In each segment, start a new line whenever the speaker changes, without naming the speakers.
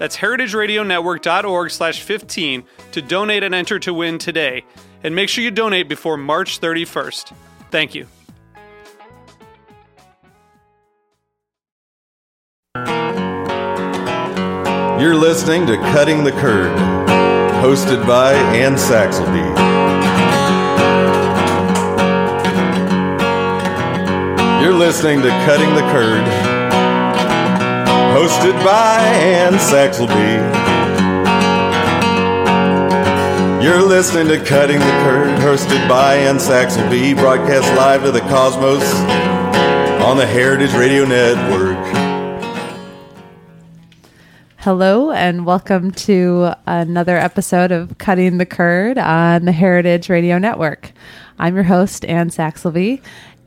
That's heritageradionetwork.org slash 15 to donate and enter to win today. And make sure you donate before March 31st. Thank you.
You're listening to Cutting the Curd, hosted by Anne Saxelby. You're listening to Cutting the Curd, hosted by Anne Saxelby. You're listening to Cutting the Curd, hosted by Anne Saxelby, broadcast live to the cosmos on the Heritage Radio Network.
Hello, and welcome to another episode of Cutting the Curd on the Heritage Radio Network. I'm your host, Ann Saxelby,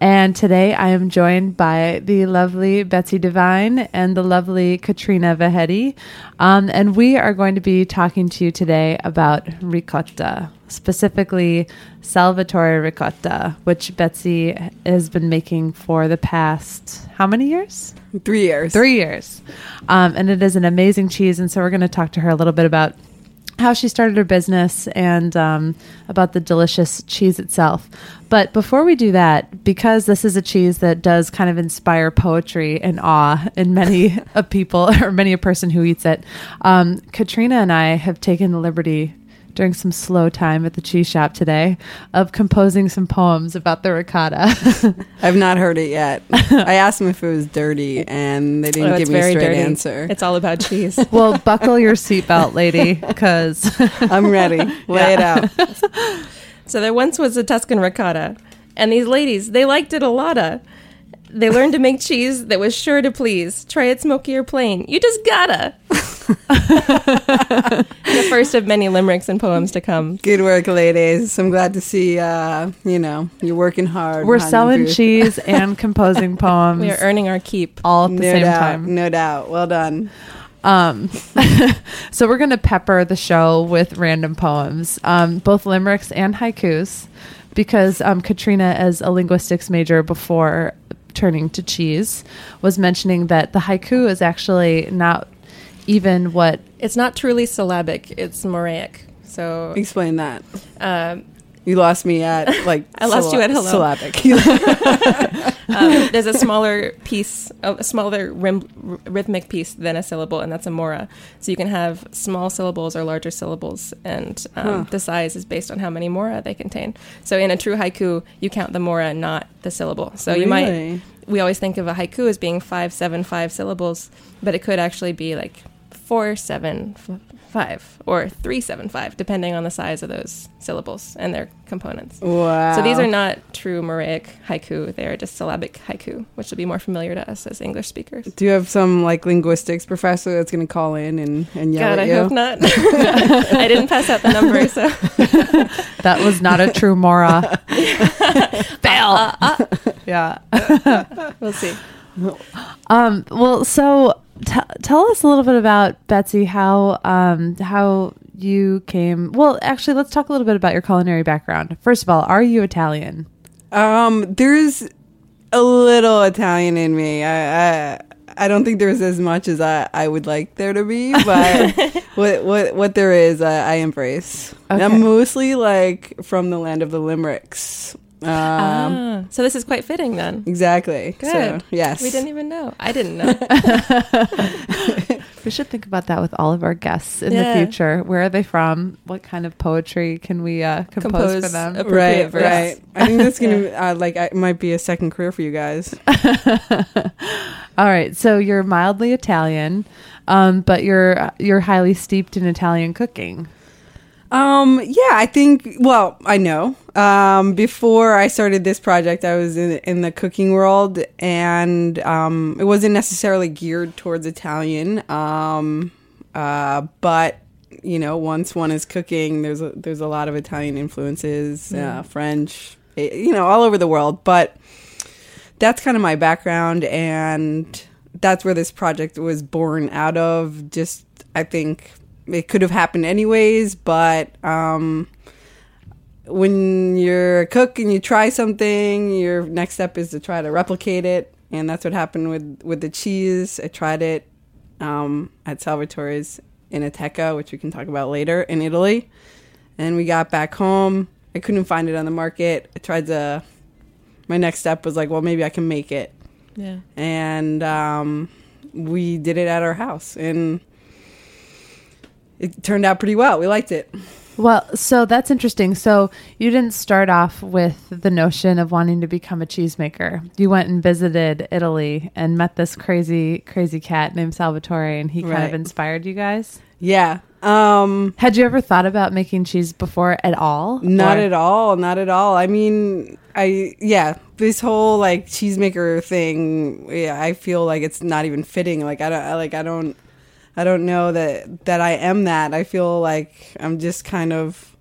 and today I am joined by the lovely Betsy Divine and the lovely Katrina Vahedi. Um, and we are going to be talking to you today about ricotta, specifically Salvatore ricotta, which Betsy has been making for the past how many years?
Three years.
Three years. Um, and it is an amazing cheese. And so we're going to talk to her a little bit about how she started her business and um, about the delicious cheese itself. But before we do that, because this is a cheese that does kind of inspire poetry and awe in many of people or many a person who eats it, um, Katrina and I have taken the liberty during some slow time at the cheese shop today of composing some poems about the ricotta.
I've not heard it yet. I asked them if it was dirty, and they didn't
Oh,
give me a
very
straight
dirty.
answer.
It's all about cheese.
well, buckle your seatbelt, lady, because
I'm ready. Lay it out.
so there once was a Tuscan ricotta, and these ladies, they liked it a lotta. They learned to make cheese that was sure to please. Try it smoky or plain. You just gotta. The first of many limericks and poems to come.
Good work, ladies. I'm glad to see. Uh, you know, you're working hard.
we're selling cheese and composing poems
We are earning our keep.
all at the
No
same
doubt.
time.
No doubt. Well done.
Um, so we're going to pepper the show with random poems, um, both limericks and haikus, because um, Katrina, as a linguistics major before turning to cheese, was mentioning that the haiku is actually not even what
It's not truly syllabic, it's Moraic. So
Explain that.
um,
You lost me at like.
I lost you at hello.
Syllabic.
um, there's a smaller piece, a smaller rim, r- rhythmic piece than a syllable, and that's a mora. So you can have small syllables or larger syllables, and um,
Huh.
the size is based on how many mora they contain. So in a true haiku, you count the mora, not the syllable. So you might. We always think of a haiku as being five, seven, five syllables, but it could actually be like four, seven, f- five, or three, seven, five, depending on the size of those syllables and their components.
Wow.
So these are not true Moraic haiku. They are just syllabic haiku, which will be more familiar to us as English speakers.
Do you have some like linguistics professor that's going to call in and, and yell
God,
at
I
you?
hope not. I didn't pass out the number, so
that was not a true mora. Fail. Uh, uh, uh. yeah.
we'll see.
Um, well, so t- tell us a little bit about Betsy. How um, how you came? Well, actually, let's talk a little bit about your culinary background. First of all, are you Italian?
Um, there's a little Italian in me. I, I I don't think there's as much as I, I would like there to be, but what what what there is, I, I embrace.
Okay.
I'm mostly like from the land of the limericks. Um,
ah, so this is quite fitting then.
Exactly.
Good.
So, yes.
We didn't even know. I didn't know.
We should think about that with all of our guests in
Yeah.
the future. Where are they from? What kind of poetry can we uh, compose,
Compose
for them?
right,
verse.
right. I think that's gonna uh, like it might be a second career for you guys.
all right, so you're mildly Italian, um, but you're you're highly steeped in Italian cooking.
Um, yeah, I think. Well, I know. Um, before I started this project, I was in in the cooking world, and um, it wasn't necessarily geared towards Italian. Um, uh, but you know, once one is cooking, there's a, there's a lot of Italian influences, uh, French, eh, you know, all over the world. But that's kind of my background, and that's where this project was born out of. Just, I think it could have happened anyways, but um, when you're a cook and you try something, your next step is to try to replicate it, and that's what happened with with the cheese. I tried it um, at Salvatore's in Ateca, which we can talk about later in Italy, and we got back home. I couldn't find it on the market. I tried to. My next step was like, well, maybe I can make it
Yeah.
and um, we did it at our house, and it turned out pretty well. We liked it.
Well, so that's interesting. So you didn't start off with the notion of wanting to become a cheesemaker. You went and visited Italy and met this crazy, crazy cat named Salvatore, and he kind of inspired you guys.
Yeah. Um,
Had you ever thought about making cheese before at all?
not
Or-
at all. Not at all. I mean, I yeah, this whole like cheesemaker thing. Yeah, I feel like it's not even fitting. Like I don't. I, like I don't. I don't know that that I am that. I feel like I'm just kind of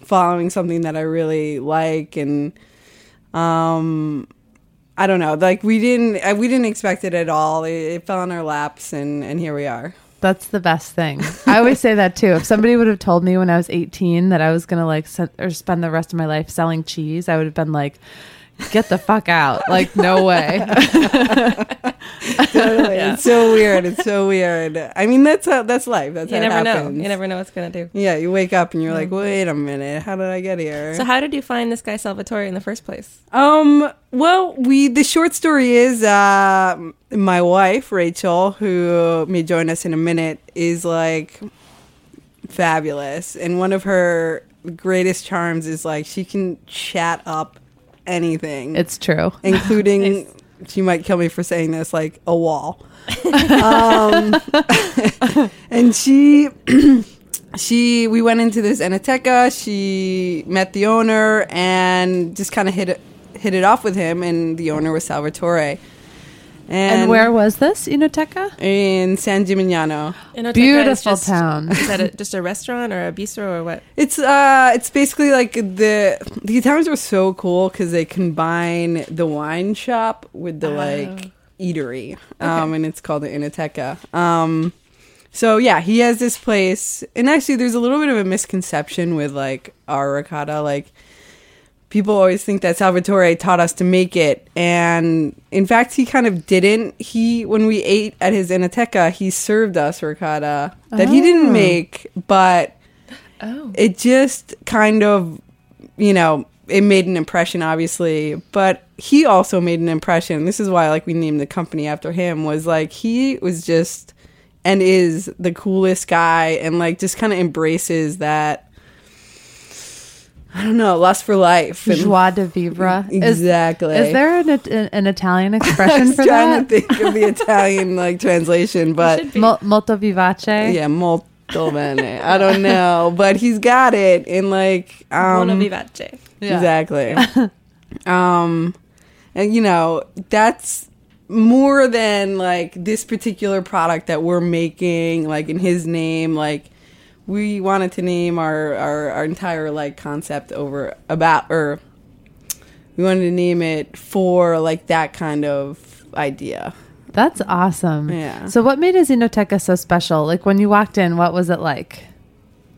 following something that I really like and um I don't know. Like we didn't we didn't expect it at all. It, it fell on our laps and and here we are.
That's the best thing. I always say that too. If somebody would have told me when I was 18 that I was going to like se- or spend the rest of my life selling cheese, I would have been like, get the fuck out. Like, no way.
Totally. It's so weird. It's so weird. I mean, that's how that's life. That's
You
how
never know. You never know what's gonna do.
Yeah, you wake up and you're like, wait a minute, how did I get here?
So how did you find this guy Salvatore in the first place?
Um. Well, we the short story is uh, my wife Rachel, who may join us in a minute, is like fabulous, and one of her greatest charms is like she can chat up anything,
it's true.
including she might kill me for saying this, like a wall. um, and she. She, we went into this Enoteca. She met the owner and just kind of hit it, hit it off with him. And the owner was Salvatore. And,
And where was this, Enoteca?
in San Gimignano.
Enoteca is
Beautiful
just-
town.
Is that a, just a restaurant or a bistro or what?
It's uh, it's basically like the the Italians were so cool because they combine the wine shop with the like eatery, um, and it's called the Enoteca. Um, so yeah, he has this place, and actually, there's a little bit of a misconception with like our ricotta. Like people always think that Salvatore taught us to make it, and in fact, he kind of didn't. He when we ate at his Enoteca, he served us ricotta that he didn't
Oh.
make, but
Oh.
it just kind of you know it made an impression obviously but he also made an impression this is why like we named the company after him was like he was just and is the coolest guy and like just kind of embraces that i don't know lust for life and
Joie de vivre.
Exactly
is there an, an, an Italian
I
expression
was
for
trying
that?
to think of the Italian like translation, but.
Mol- molto vivace.
yeah, molto bene. I don't know, but he's got it, and like um,
Buono vivace.
Yeah.
Exactly. um, and you know, that's more than like this particular product that we're making, like in his name, like we wanted to name our, our, our entire like concept over about or we wanted to name it for like that kind of idea.
That's awesome.
Yeah.
So, what made his Enoteca so special? Like when you walked in, what was it like?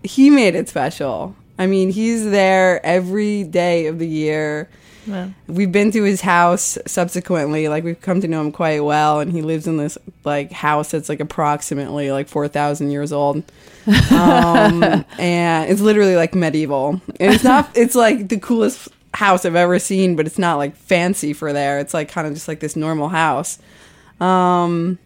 He made it special. I mean, he's there every day of the year.
Wow.
We've been to his house subsequently. Like we've come to know him quite well, and he lives in this like house that's like approximately like four thousand years old, um, and it's literally like medieval. And it's not. It's like the coolest house I've ever seen, but it's not like fancy for there. It's like kind of just like this normal house. Um,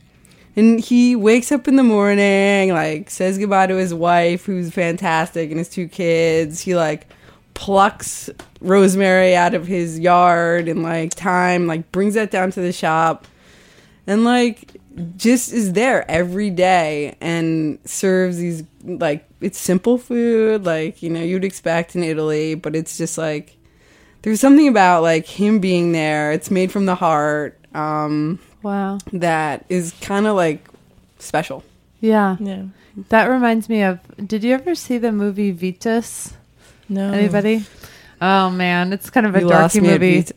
And he wakes up in the morning, like says goodbye to his wife, who's fantastic, and his two kids. He like plucks rosemary out of his yard and like time, like brings that down to the shop, and like just is there every day and serves these like it's simple food, like you know you'd expect in Italy, but it's just like there's something about like him being there. It's made from the heart. Um,
Wow.
that is kind of like special.
Yeah.
Yeah.
That reminds me of did you ever see the movie Vitus?
No.
Anybody? Oh man, it's kind of a
You lost
darky movie.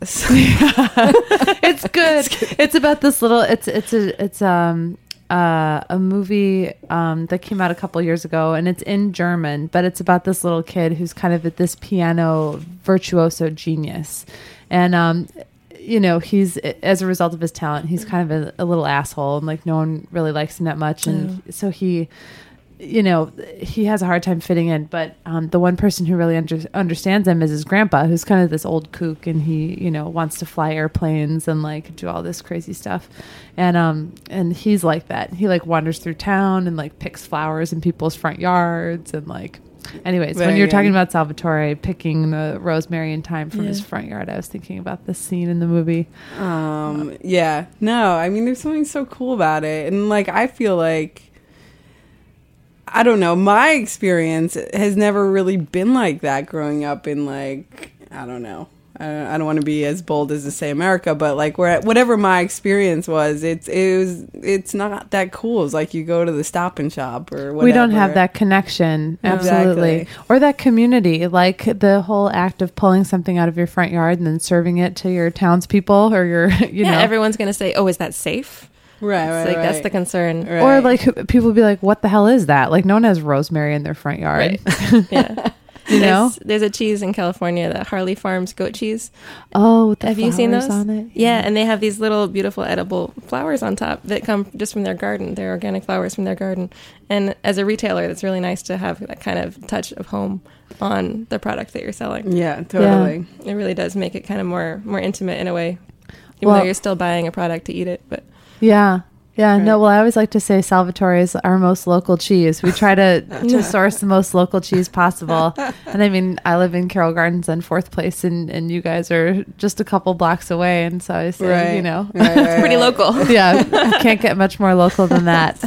It's good. it's about this little. It's it's a it's um uh, a movie um, that came out a couple years ago, and it's in German, but it's about this little kid who's kind of this piano virtuoso genius, and um, you know he's as a result of his talent, he's kind of a, a little asshole, and like no one really likes him that much, and so he you know, he has a hard time fitting in. But um, the one person who really under- understands him is his grandpa, who's kind of this old kook, and he, you know, wants to fly airplanes and like do all this crazy stuff. And um, and he's like that. He like wanders through town and like picks flowers in people's front yards and like. Anyways, when you're talking about Salvatore picking the rosemary and thyme from his front yard, I was thinking about this scene in the movie.
Um, yeah, no, I mean, there's something so cool about it, and like, I feel like, I don't know, my experience has never really been like that growing up in like, I don't know. I I don't want to be as bold as to say America, but like where whatever my experience was, it's it was it's not that cool. It's like you go to the Stop and Shop or whatever.
We don't have that connection, absolutely,
Exactly.
or that community. Like the whole act of pulling something out of your front yard and then serving it to your townspeople or your, you
yeah,
know,
everyone's going to say, "Oh, is that safe?"
Right,
It's
right,
like that's the concern.
Right.
or like people be like, "What the hell is that?" Like no one has rosemary in their front yard,
Yeah.
you know.
There's, there's a cheese in California, that Harley Farms goat cheese.
Oh, with the
have you seen
flowers
those?
on it?
Yeah, and they have these little beautiful edible flowers on top that come just from their garden. They're organic flowers from their garden. And as a retailer, it's really nice to have that kind of touch of home on the product that you're selling.
yeah, totally.
It really does make it kind of more more intimate in a way. Even
Well-
though you're still buying a product to eat it, but
Yeah. Yeah, no, well, I always like to say Salvatore is our most local cheese. We try to, to source the most local cheese possible. And I mean, I live in Carroll Gardens on fourth place, and, and you guys are just a couple blocks away. And so I say,
Right.
you know,
Right, right,
pretty local.
yeah, I can't get much more local than that.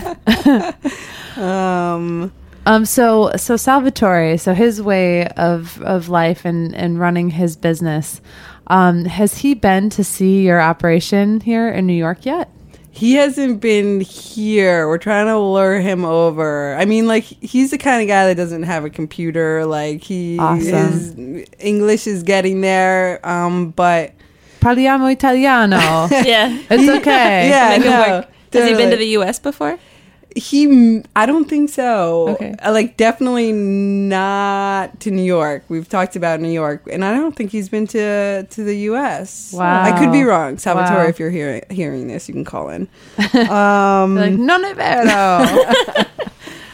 Um,
Um, so so Salvatore, so his way of of life and and running his business, um, has he been to see your operation here in New York yet?
He hasn't been here. We're trying to lure him over. I mean, like he's the kind of guy that doesn't have a computer. Like he
Awesome.
his English is getting there. Um, but
Parliamo Italiano.
yeah.
It's okay.
yeah,
Make
no,
work. Has he been to the U.S. before?
He, I don't think so.
Okay.
Uh, Like definitely not to New York. We've talked about New York, and I don't think he's been to to the U.S.
Wow.
I could be wrong, Salvatore.
Wow.
If you're hearing hearing this, you can call in. Um,
Like, non è vero.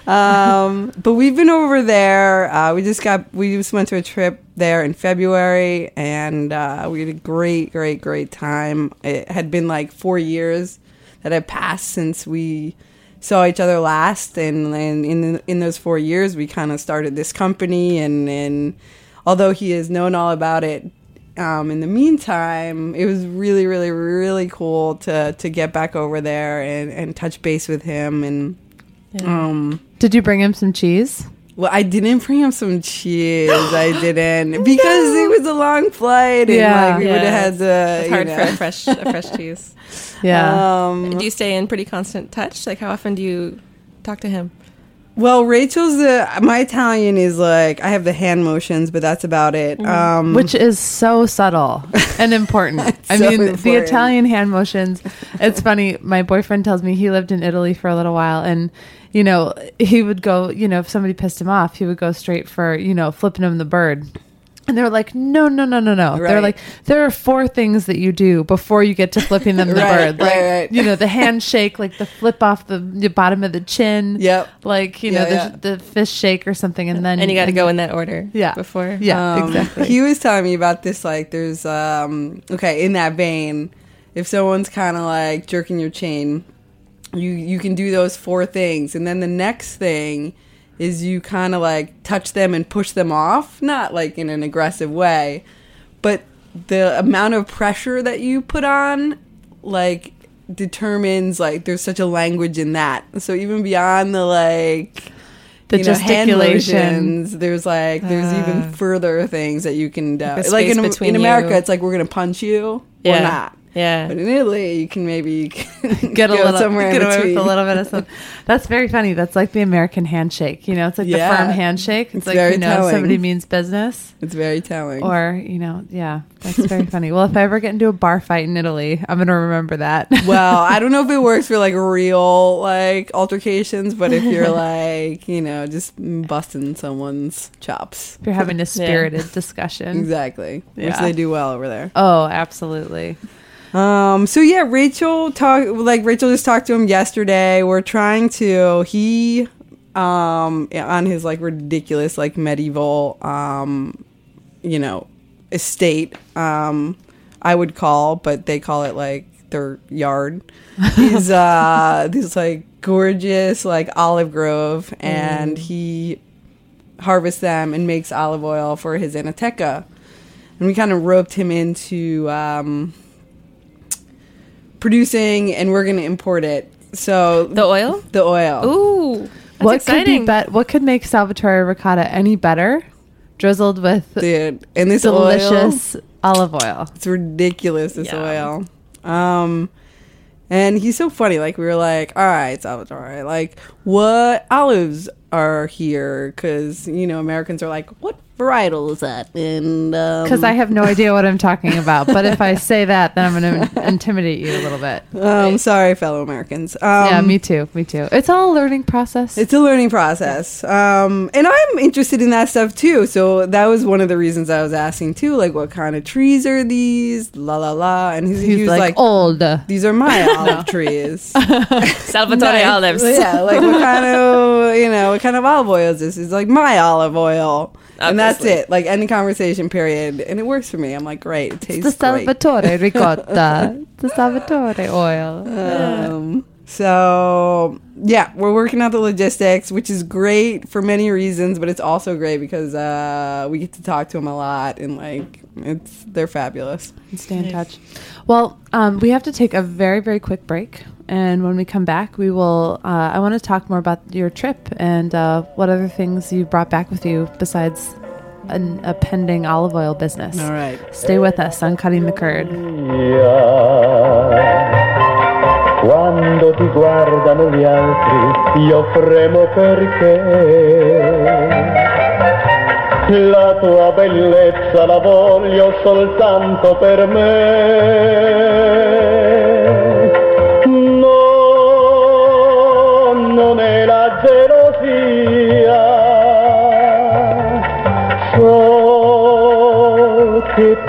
um, but we've been over there. Uh, we just got we just went to a trip there in February, and uh, we had a great, great, great time. It had been like four years that had passed since we saw each other last, and, and in in those four years, we kind of started this company. And and although he has known all about it. Um, in the meantime, it was really, really, really cool to to get back over there and, and touch base with him and um
Did you bring him some cheese?
Well, I didn't bring him some cheese. I didn't because it was a long flight, and
Yeah.
like we would have had to.
It's hard
know.
for a fresh a fresh cheese.
Yeah.
Um,
Do you stay in pretty constant touch? Like, how often do you talk to him?
Well, Rachel's the my Italian is like I have the hand motions, but that's about it. Um,
Which is so subtle and important. I
so
mean, the. Italian hand motions. It's funny. My boyfriend tells me he lived in Italy for a little while, and you know, he would go. You know, if somebody pissed him off, he would go straight for you know flipping him the bird. And they're like, no, no, no, no, no. They're like, there are four things that you do before you get to flipping them the
Right,
bird. Like,
right, right.
you know, the handshake, like the flip off the, the bottom of the chin.
Yep.
Like, you
Yeah,
know, the,
yeah.
the fist shake or something. And then,
And you got to go in that order.
Yeah.
Before.
Yeah,
Um,
exactly.
He was telling me about this. Like, there's um, okay in that vein. If someone's kind of like jerking your chain, you you can do those four things and then the next thing is you kind of like touch them and push them off? Not like in an aggressive way but the amount of pressure that you put on like determines like there's such a language in that. So even beyond the like
The
you know, hand there's like there's uh. even further things that you can do.
Like
like in,
between
in america
you.
it's like we're gonna punch you
Yeah.
or not
Yeah.
but in Italy, you can maybe
Get a little,
somewhere
get away with a little bit of something. That's very funny. That's like the American handshake. You know, it's like
Yeah.
the firm handshake. It's,
It's
like you know
telling.
somebody means business,
It's very telling.
or you know, yeah, that's very funny. Well, if I ever get into a bar fight in Italy, I'm gonna remember that.
well, I don't know if it works for like real like altercations, but if you're like you know just busting someone's chops,
if you're having a spirited discussion.
exactly, which they do well over there.
Oh, absolutely.
Um. So yeah, Rachel talk like Rachel just talked to him yesterday. We're trying to he um on his like ridiculous like medieval um you know estate um I would call, but they call it like their yard. is uh this like gorgeous like olive grove and he harvests them and makes olive oil for his enoteca. And we kind of roped him into um producing and we're going to import it. So
The oil?
the oil.
Ooh. That's
what
exciting.
could be bet? What could make Salvatore ricotta any better? Drizzled with
Dude, and this oil,
delicious olive oil.
it's ridiculous this
Yum.
oil. Um and he's so funny. Like we were like, "All right, Salvatore, like what olives are here?" Cuz you know, Americans are like, "What varietal is that?" And um
Because I have no idea what I'm talking about. But if I say that, then I'm going to intimidate you a little bit.
um sorry fellow Americans. Um
yeah, me too. Me too. It's all a learning process.
It's a learning process. Um, and I'm interested in that stuff too. So that was one of the reasons I was asking too, like what kind of trees are these? La la la. And he's,
He's
he
like,
like,
old.
these are my olive trees.
Salvatore
Nice.
olives.
Yeah, like what kind of you know, what kind of olive oil is this? It's like my olive oil. And that's it. Like any conversation period. And it works for me. I'm like, great, it tastes great.
The Salvatore ricotta. the Salvatore oil.
Um, so yeah, we're working out the logistics, which is great for many reasons, but it's also great because uh, we get to talk to them a lot and like it's they're fabulous.
and stay in touch. Well, um, we have to take a very, very quick break. And when we come back, we will. Uh, I want to talk more about your trip and uh, what other things you brought back with you besides an, a pending olive oil business.
All right.
Stay with us on Cutting the Curd.
Quando ti guardano gli altri, io fremo perché la tua bellezza la voglio soltanto per me.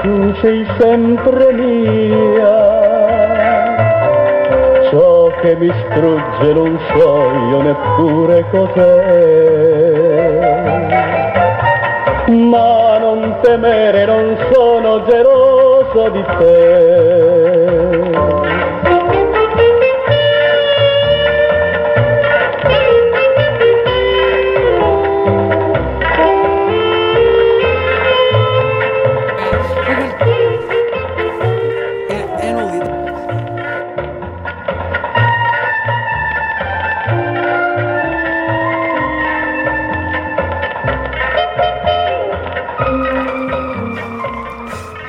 Tu sei sempre mia. Ciò che mi strugge non so io neppure cos'è. Ma non temere, non sono geloso di te.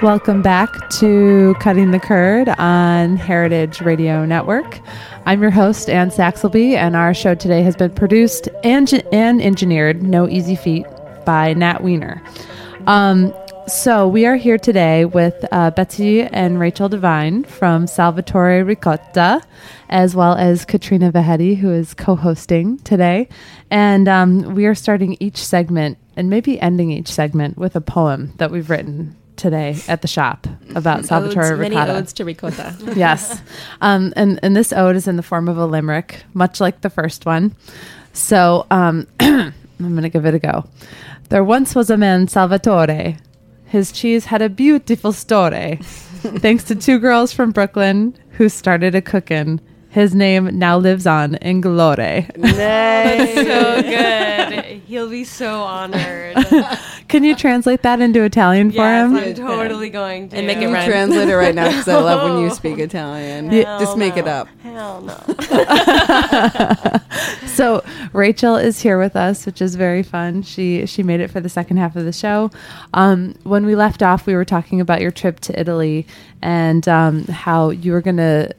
Welcome back to Cutting the Curd on Heritage Radio Network. I'm your host, Anne Saxelby, and our show today has been produced and, and engineered, no easy feat, by Nat Weiner. Um, so we are here today with uh, Betsy and Rachel Divine from Salvatore Ricotta, as well as Katrina Vahedi, who is co-hosting today. And um, we are starting each segment and maybe ending each segment with a poem that we've written today at the shop about Salvatore
Odes, many
Ricotta.
odes to ricotta.
yes. Um, and, and this ode is in the form of a limerick, much like the first one. So um, I'm going to give it a go. There once was a man, Salvatore. His cheese had a beautiful story. Thanks to two girls from Brooklyn who started a cookin'. His name now lives on in glory.
Nice.
so good. He'll be so honored.
Can you translate that into Italian for
yes,
him?
I'm totally going to.
And make it rhyme.
translate it right now because I love when you speak Italian.
Hell
Just make it up.
Hell no.
So Rachel is here with us, which is very fun. She she made it for the second half of the show. Um, when we left off, we were talking about your trip to Italy and um, how you were gonna.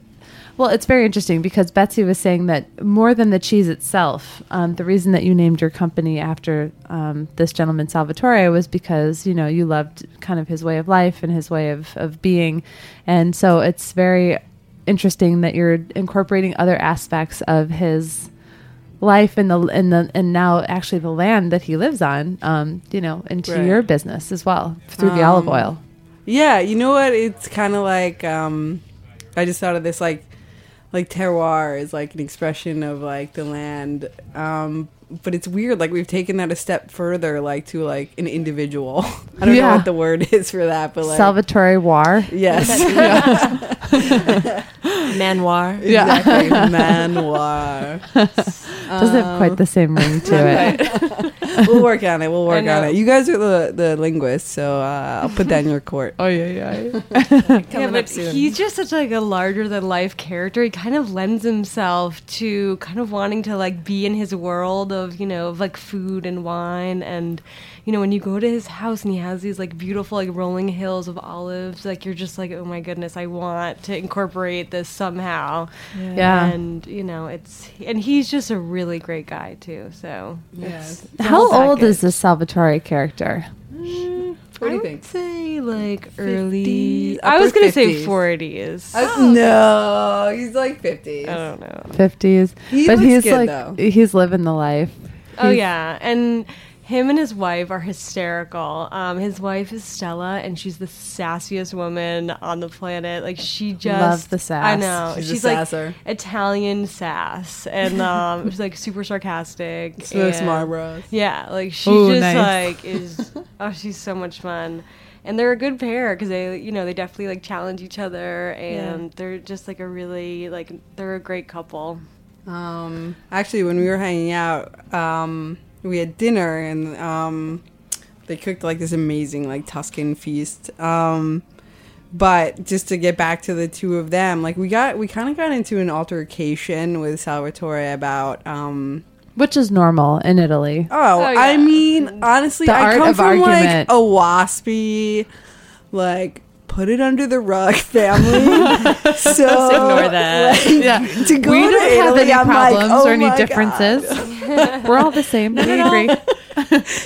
Well, it's very interesting because Betsy was saying that more than the cheese itself, um, the reason that you named your company after um, this gentleman Salvatore was because you know you loved kind of his way of life and his way of of being, and so it's very interesting that you're incorporating other aspects of his life and the and the and now actually the land that he lives on um you know into
Right.
your business as well through the olive
Um,
oil
Yeah, you know what? It's kind of like um, I just thought of this like like terroir is like an expression of like the land. Um, but it's weird. Like we've taken that a step further, like to like an individual. I don't know what the word is for that, but like
salvatore war
yes,
Manoir.
exactly, manoir.
doesn't have quite the same ring to it
We'll work on it. We'll work on it. You guys are the the linguists, so uh, I'll put that in your court.
oh yeah yeah
yeah,
Coming
but he's just such like a larger than life character. He kind of lends himself to kind of wanting to like be in his world of you know of like food and wine. And you know when you go to his house and he has these like beautiful like rolling hills of olives like you're just like oh my goodness I want to incorporate this somehow.
Yeah.
and you know it's and he's just a really great guy too so
Yes.
how old is this salvatore character mm,
What do you think?
say like
50s,
early. I was gonna say forties. I
Uh, no, he's like fifties.
I don't know.
50s
He
but
looks
he's
good,
like
though.
he's living the life
Oh yeah, and him and his wife are hysterical. Um, his wife is Stella, and she's the sassiest woman on the planet. Like she just
Love the sass.
I know
She's a
she's like
sasser.
Italian sass, and um, she's like super sarcastic.
So
and-
smart bros.
Yeah, like she
Ooh,
just
nice.
like is. oh, she's so much fun. And they're a good pair because they, you know, they definitely like challenge each other, and they're just like a really like they're a great couple.
Um, actually, when we were hanging out, um, we had dinner and um, they cooked like this amazing like Tuscan feast. Um, but just to get back to the two of them, like we got we kind of got into an altercation with Salvatore about. Um,
which is normal in italy
oh,
Oh,
I mean, honestly,
The
I
art
come
of
from
argument.
like a waspy, like put it under the rug family. so
ignore that.
like,
Yeah.
to go
we
to
don't have any
I'm like,
problems
oh
or any
my God.
differences we're all the same we agree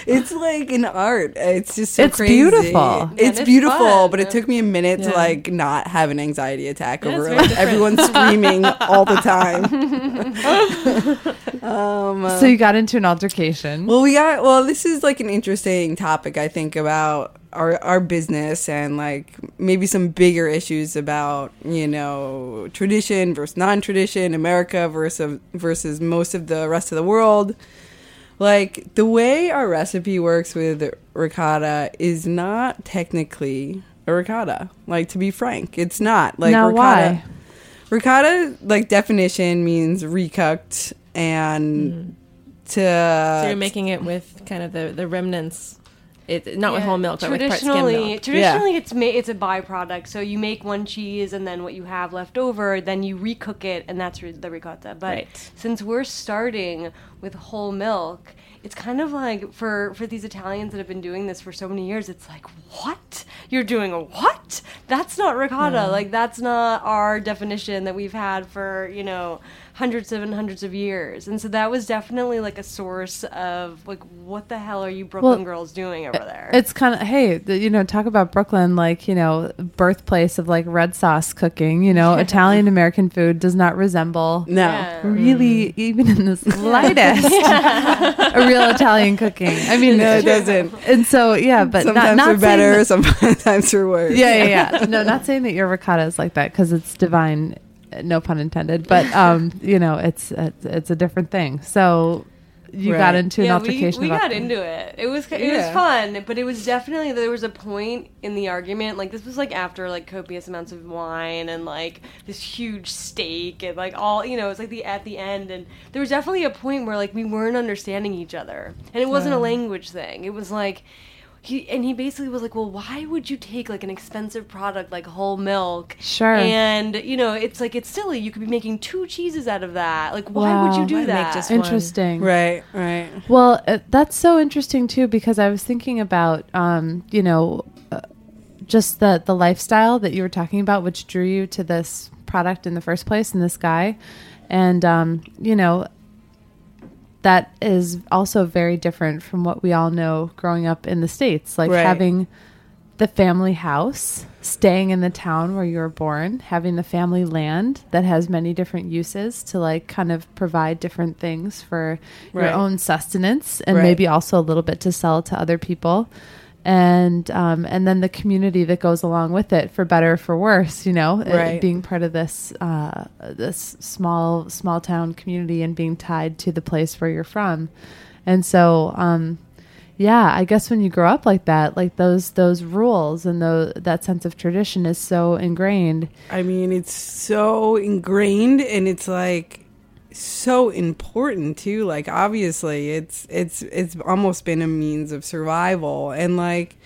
It's like an art. It's just so
It's
crazy.
beautiful.
It's
it's
beautiful,
fun.
but it took me a minute to like not have an anxiety attack
Yeah,
over
it's
like
very
everyone screaming all the time. um, uh,
so you got into an altercation
well, we got well. This is like an interesting topic, I think, about our our business and like maybe some bigger issues about you know tradition versus non-tradition, America versus versus most of the rest of the world. Like the way our recipe works with ricotta is not technically a ricotta. Like to be frank, it's not. Like
now
ricotta.
why
Ricotta, like definition, means recooked and mm. to.
So you're making it with kind of the, the remnants. It not with whole milk, but with part skim
traditionally,
milk.
traditionally it's ma- it's a byproduct. So you make one cheese, and then what you have left over, then you recook it, and that's re- the ricotta. But
Right.
since we're starting with whole milk, it's kind of like for for these Italians that have been doing this for so many years. It's like what you're doing a what? That's not ricotta. Like that's not our definition that we've had for you know hundreds of and hundreds of years. And so that was definitely like a source of like what the hell are you Brooklyn
Well,
girls doing over there?
It's kind of hey, the, you know, talk about Brooklyn, like you know, birthplace of like red sauce cooking. You know, Italian American food does not resemble
no.
Yeah.
really mm-hmm. even in the slightest a real Italian cooking. I mean,
No, it doesn't.
And so yeah, but
sometimes
not, not
we're better,
saying
sometimes we're worse.
yeah, yeah, yeah. No, not saying that your ricotta is like that because it's divine. No pun intended. But um, you know, it's it's, it's a different thing. So you
Right.
got into an altercation
we, we got into it. It was it was fun, but it was definitely there was a point in the argument. Like this was like after like copious amounts of wine and like this huge steak and like all you know. It's like the at the end, and there was definitely a point where like we weren't understanding each other, and it wasn't a language thing. It was like. He, and he basically was like, "Well, why would you take like an expensive product like whole milk?
Sure.
And you know, it's like it's silly. You could be making two cheeses out of that. Like, why would you do
Why make
that?
just one?
Interesting.
Right, right.
Well, uh, that's so interesting too because I was thinking about, um, you know, uh, just the the lifestyle that you were talking about, which drew you to this product in the first place, and this guy, and um, you know, that is also very different from what we all know growing up in the states, like
Right.
having the family house, staying in the town where you were born, having the family land that has many different uses to like kind of provide different things for
Right.
your own sustenance and
Right.
maybe also a little bit to sell to other people. And um, and then the community that goes along with it, for better or for worse, you know,
Right.
being part of this uh, this small small town community and being tied to the place where you're from, and so um, yeah, I guess when you grow up like that, like those those rules and the that sense of tradition is so ingrained.
I mean, it's so ingrained and it's like so important too. Like obviously, it's it's it's almost been a means of survival and like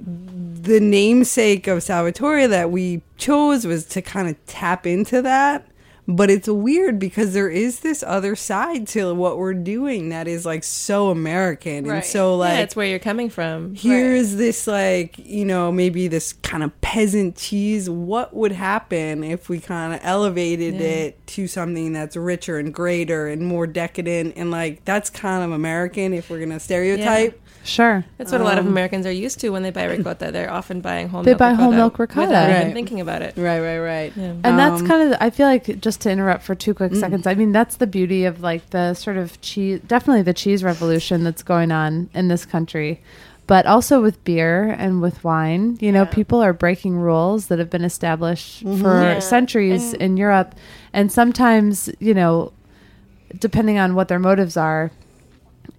the namesake of Salvatore that we chose was to kind of tap into that. But it's weird because there is this other side to what we're doing that is like so American and so like
yeah, it's where you're coming from.
here's this like you know maybe this kind of peasant cheese. What would happen if we kind of elevated
Yeah.
it to something that's richer and greater and more decadent? And like that's kind of american if we're gonna stereotype
Sure.
That's what a lot of
Um,
Americans are used to when they buy ricotta. They're often buying whole
They
milk
buy
ricotta
whole milk ricotta.
without even thinking about it.
right right right
Yeah.
And that's
Um,
kind of, I feel like, just to interrupt for two quick seconds, I mean, that's the beauty of like the sort of cheese, definitely the cheese revolution that's going on in this country, but also with beer and with wine. You know,
Yeah.
people are breaking rules that have been established for
Yeah.
centuries
And-
in Europe. And sometimes, you know, depending on what their motives are,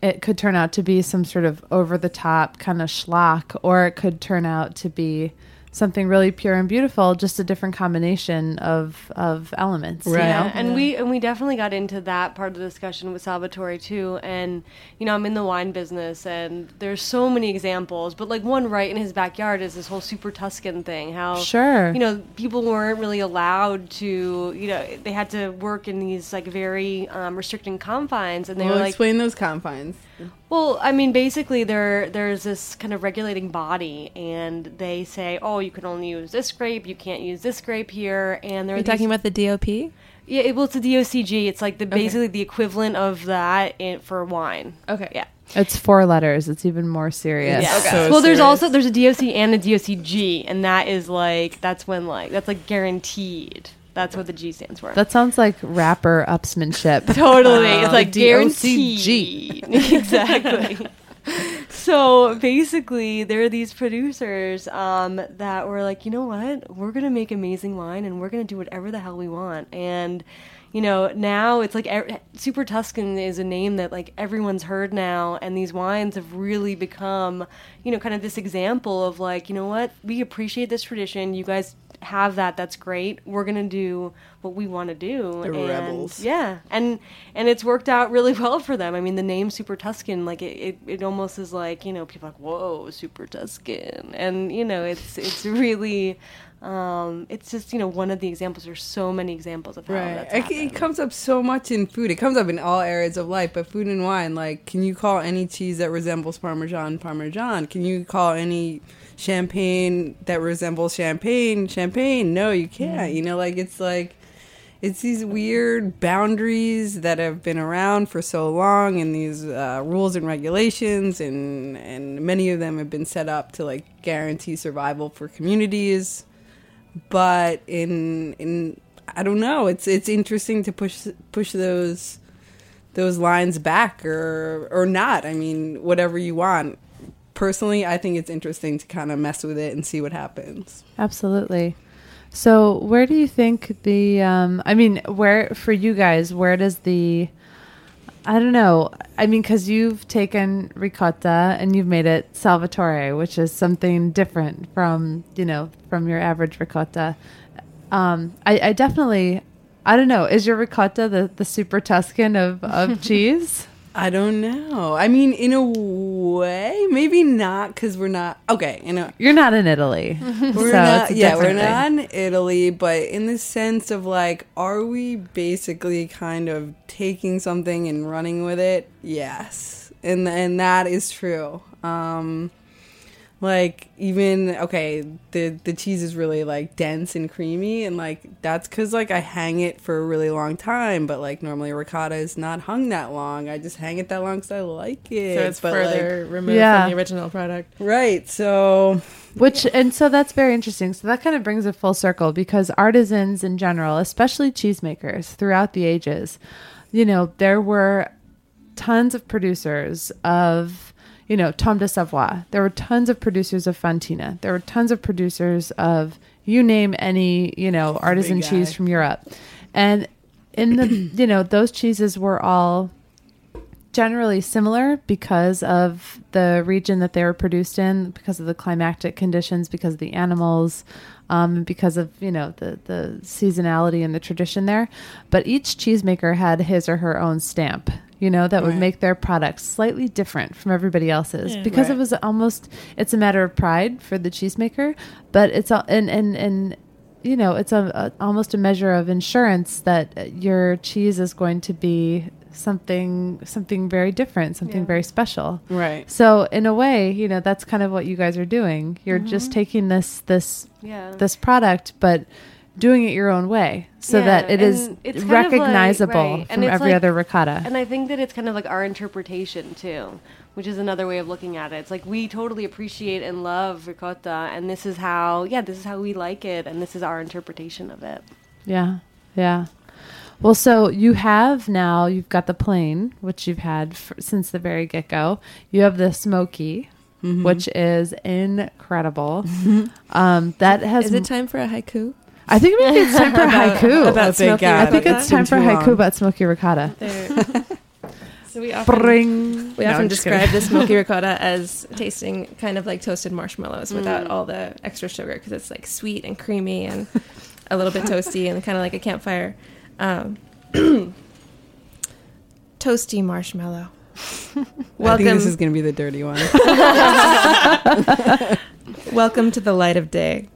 it could turn out to be some sort of over the top kind of schlock, or it could turn out to be something really pure and beautiful, just a different combination of of elements.
Right.
You
Yeah,
know?
and we and we definitely got into that part of the discussion with Salvatore too. And you know, I'm in the wine business, and there's so many examples. But like one right in his backyard is this whole super Tuscan thing. How
Sure.
you know people weren't really allowed to. You know, they had to work in these like very um, restricting confines, and they
well
were like,
explain those confines
well, I mean, basically, there there's this kind of regulating body, and they say, oh, you can only use this grape, you can't use this grape here, and they're
talking about the DOP?
yeah, it, well, it's a DOCG. It's like the basically the equivalent of that in, for wine.
Okay.
Yeah.
It's four letters. It's even more serious.
Yeah.
Okay. So
well, there's
serious.
also there's a DOC and a DOCG, and that is like that's when like that's like guaranteed. That's what the G stands for.
That sounds like rapper upsmanship.
totally. it's like guaranteed. exactly. so basically, there are these producers um, that were like, you know what? We're gonna make amazing wine, and we're gonna do whatever the hell we want. And you know, now it's like Super Tuscan is a name that like everyone's heard now, and these wines have really become, you know, kind of this example of like, you know what? We appreciate this tradition. You guys have that. That's great. We're gonna do what we want to do.
The
and
rebels.
yeah, and and it's worked out really well for them. I mean, the name Super Tuscan, like it, it, it almost is like you know people are like whoa Super Tuscan, and you know it's it's really. Um, it's just you know one of the examples. There's so many examples of how
Right. it comes up so much in food. It comes up in all areas of life, but food and wine, like, can you call any cheese that resembles Parmesan Parmesan? Can you call any champagne that resembles champagne champagne? No, you can't. You know, like, it's like, it's these weird boundaries that have been around for so long and these uh, rules and regulations and and many of them have been set up to like guarantee survival for communities but in in I don't know. It's it's interesting to push push those those lines back or or not. I mean, whatever you want. Personally, I think it's interesting to kind of mess with it and see what happens.
Absolutely. So, where do you think the? Um, I mean, where for you guys? Where does the I don't know. I mean, because you've taken ricotta and you've made it salvatore, which is something different from you know from your average ricotta. Um, I, I definitely, I don't know. Is your ricotta the, the super Tuscan of, of cheese?
I don't know. I mean, in a way, maybe not because we're not okay. You know,
You're not in Italy,
we're
so
not. Yeah, we're
thing.
not in Italy, but in the sense of like, are we basically kind of taking something and running with it? Yes, and and that is true. Um, like even okay, the the cheese is really like dense and creamy, and like that's because like I hang it for a really long time. But like normally ricotta is not hung that long. I just hang it that long because I like it.
So it's
But, like-
further removed
Yeah.
from the original product.
right. So
Which and so that's very interesting. So that kind of brings it full circle because artisans in general, especially cheesemakers throughout the ages, you know, there were tons of producers of, you know, Tomme de Savoie. There were tons of producers of Fontina. There were tons of producers of you name any, you know, artisan cheese from Europe. And in the, you know, those cheeses were all generally similar because of the region that they were produced in, because of the climatic conditions, because of the animals, um, because of you know the the seasonality and the tradition there. But each cheesemaker had his or her own stamp, you know, that would
Right.
make their product slightly different from everybody else's because it was almost it's a matter of pride for the cheesemaker, but it's all and and and you know it's a, a almost a measure of insurance that your cheese is going to be something something very different something
Yeah.
very special
right.
so in a way you know that's kind of what you guys are doing you're just mm-hmm. taking this this
Yeah.
this product but doing it your own way so
Yeah,
that it is
and it's kind like-
recognizable
right,
from
and it's
every
like-
other ricotta
And I think that it's kind of like our interpretation too, which is another way of looking at it. It's like we totally appreciate and love ricotta, and this is how, yeah, this is how we like it, and this is our interpretation of it.
Yeah, yeah. Well, so you have now, you've got the plain, which you've had f- since the very get go. You have the smoky,
Mm-hmm.
which is incredible. um, that has,
Is it time for a haiku?
I think maybe it's time for a haiku.
about
thank
smoky
God.
I think it's time for a
Too
haiku
long.
about smoky ricotta.
There. so we often
Bring.
we
No,
often
I'm just kidding.
describe the smoky ricotta as tasting kind of like toasted marshmallows without all the extra sugar because it's like sweet and creamy and a little bit toasty and kind of like a campfire. Um, toasty marshmallow.
I think
Welcome,
this is going to be the dirty one.
welcome to the light of day.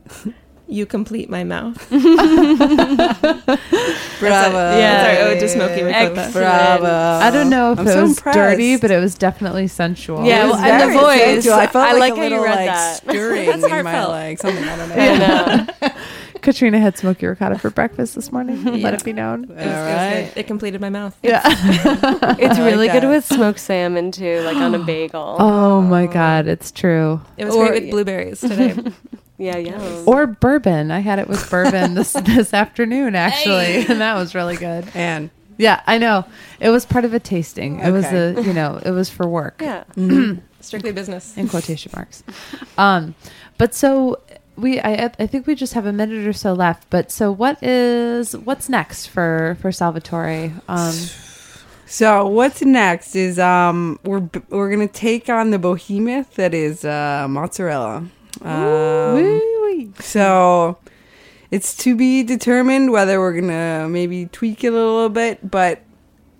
You complete my mouth.
Bravo.
yeah, that's our ode to smoky ricotta.
Excellent.
Bravo.
I don't know if
I'm
it
so
was
impressed.
dirty, but it was definitely sensual.
Yeah, well, and the voice.
sensual. I felt
I
like,
like
a
how you
little,
read
like,
that.
stirring
That's
in my
heartfelt.
like something. I don't know.
I know.
Katrina had smoky ricotta for breakfast this morning. Let it be known.
It, was,
All
it, was
right.
good. it completed my mouth.
Yeah.
It's
I
really
like
good
that.
with smoked salmon too, like on a bagel.
Oh my God, it's true.
It was
Or-
great with blueberries today.
Yeah, yeah.
Or bourbon. I had it with bourbon this this afternoon actually, and that was really good.
And
Yeah, I know. It was part of a tasting. It was
Okay.
a you know, it was for work
Yeah.
Strictly business.
in quotation marks. Um, but so we I I think we just have a minute or so left. But so what is what's next for for Salvatore? Um,
so what's next is um we're we're gonna take on the behemoth that is uh, mozzarella. Um,
woo-wee.
So it's to be determined whether we're gonna maybe tweak it a little bit, but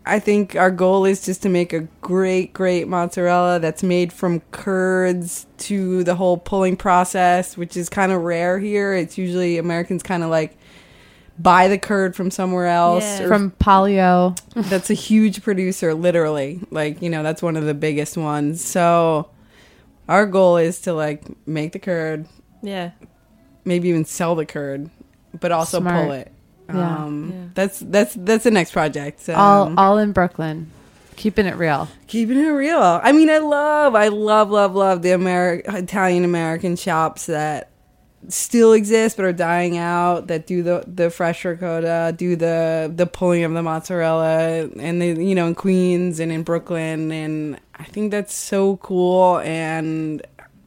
I think our goal is just to make a great, great mozzarella that's made from curds to the whole pulling process, which is kind of rare here. It's usually Americans kind of like buy the curd from somewhere else.
Yeah.
or-
from Polly-O.
that's a huge producer, literally. Like, you know, that's one of the biggest ones. So our goal is to like make the curd,
Yeah.
maybe even sell the curd, but also
Smart.
pull it.
Yeah.
Um,
Yeah.
That's that's that's the next project. So
all all in Brooklyn, keeping it real.
keeping it real. I mean, I love, I love, love, love the Ameri- Italian American shops that still exist but are dying out. That do the the fresh ricotta, do the the pulling of the mozzarella, and they you know in Queens and in Brooklyn, and I think that's so cool. And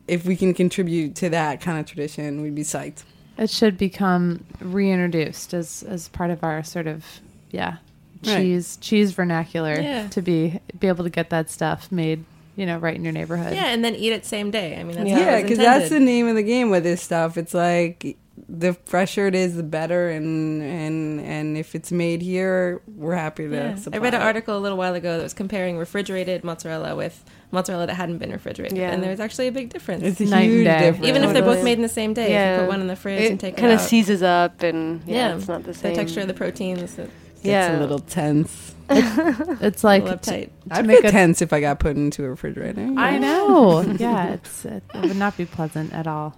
if we can contribute to that kind of tradition, we'd be psyched.
It should become reintroduced as as part of our sort of yeah cheese cheese vernacular
Yeah.
to be be able to get that stuff made, you know, right in your neighborhood.
Yeah, and then eat it same day. I mean, that's
Yeah.
how it
Yeah,
was
because that's the name of the game with this stuff. It's like the fresher it is, the better, and and and if it's made here, we're happy to.
Yeah. I read an
it.
article a little while ago that was comparing refrigerated mozzarella with mozzarella that hadn't been refrigerated,
Yeah.
and there was actually a big difference.
It's a
Night
huge
day.
difference.
Even if they're both made in the same day, if you put one in the fridge and take it,
kind of seizes up and yeah,
yeah,
it's not the same.
The texture of the proteins. It,
Gets
yeah.
a little tense.
It's like
little
to,
uptight.
I'd
make a-
tense if I got put into a refrigerator.
I know. yeah, it's it, it would not be pleasant at all.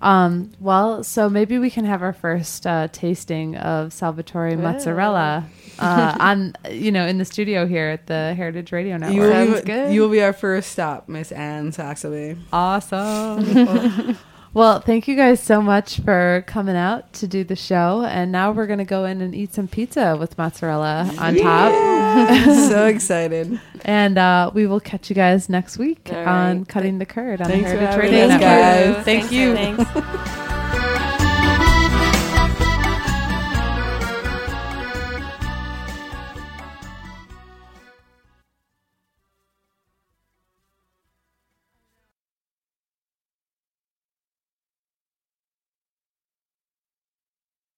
Um, well, so maybe we can have our first uh, tasting of Salvatore mozzarella uh, on you know in the studio here at the Heritage Radio Network.
You will, be,
good.
you will be our first stop, Miss Anne Saxelby.
Awesome. Well, thank you guys so much for coming out to do the show. And now we're going to go in and eat some pizza with mozzarella on top.
so excited.
And uh, we will catch you guys next week
All
on
right.
Cutting the Curd on
Thanks
the
for
Heritage
having
Radio
us,
Network.
guys.
Thank you.
Thanks.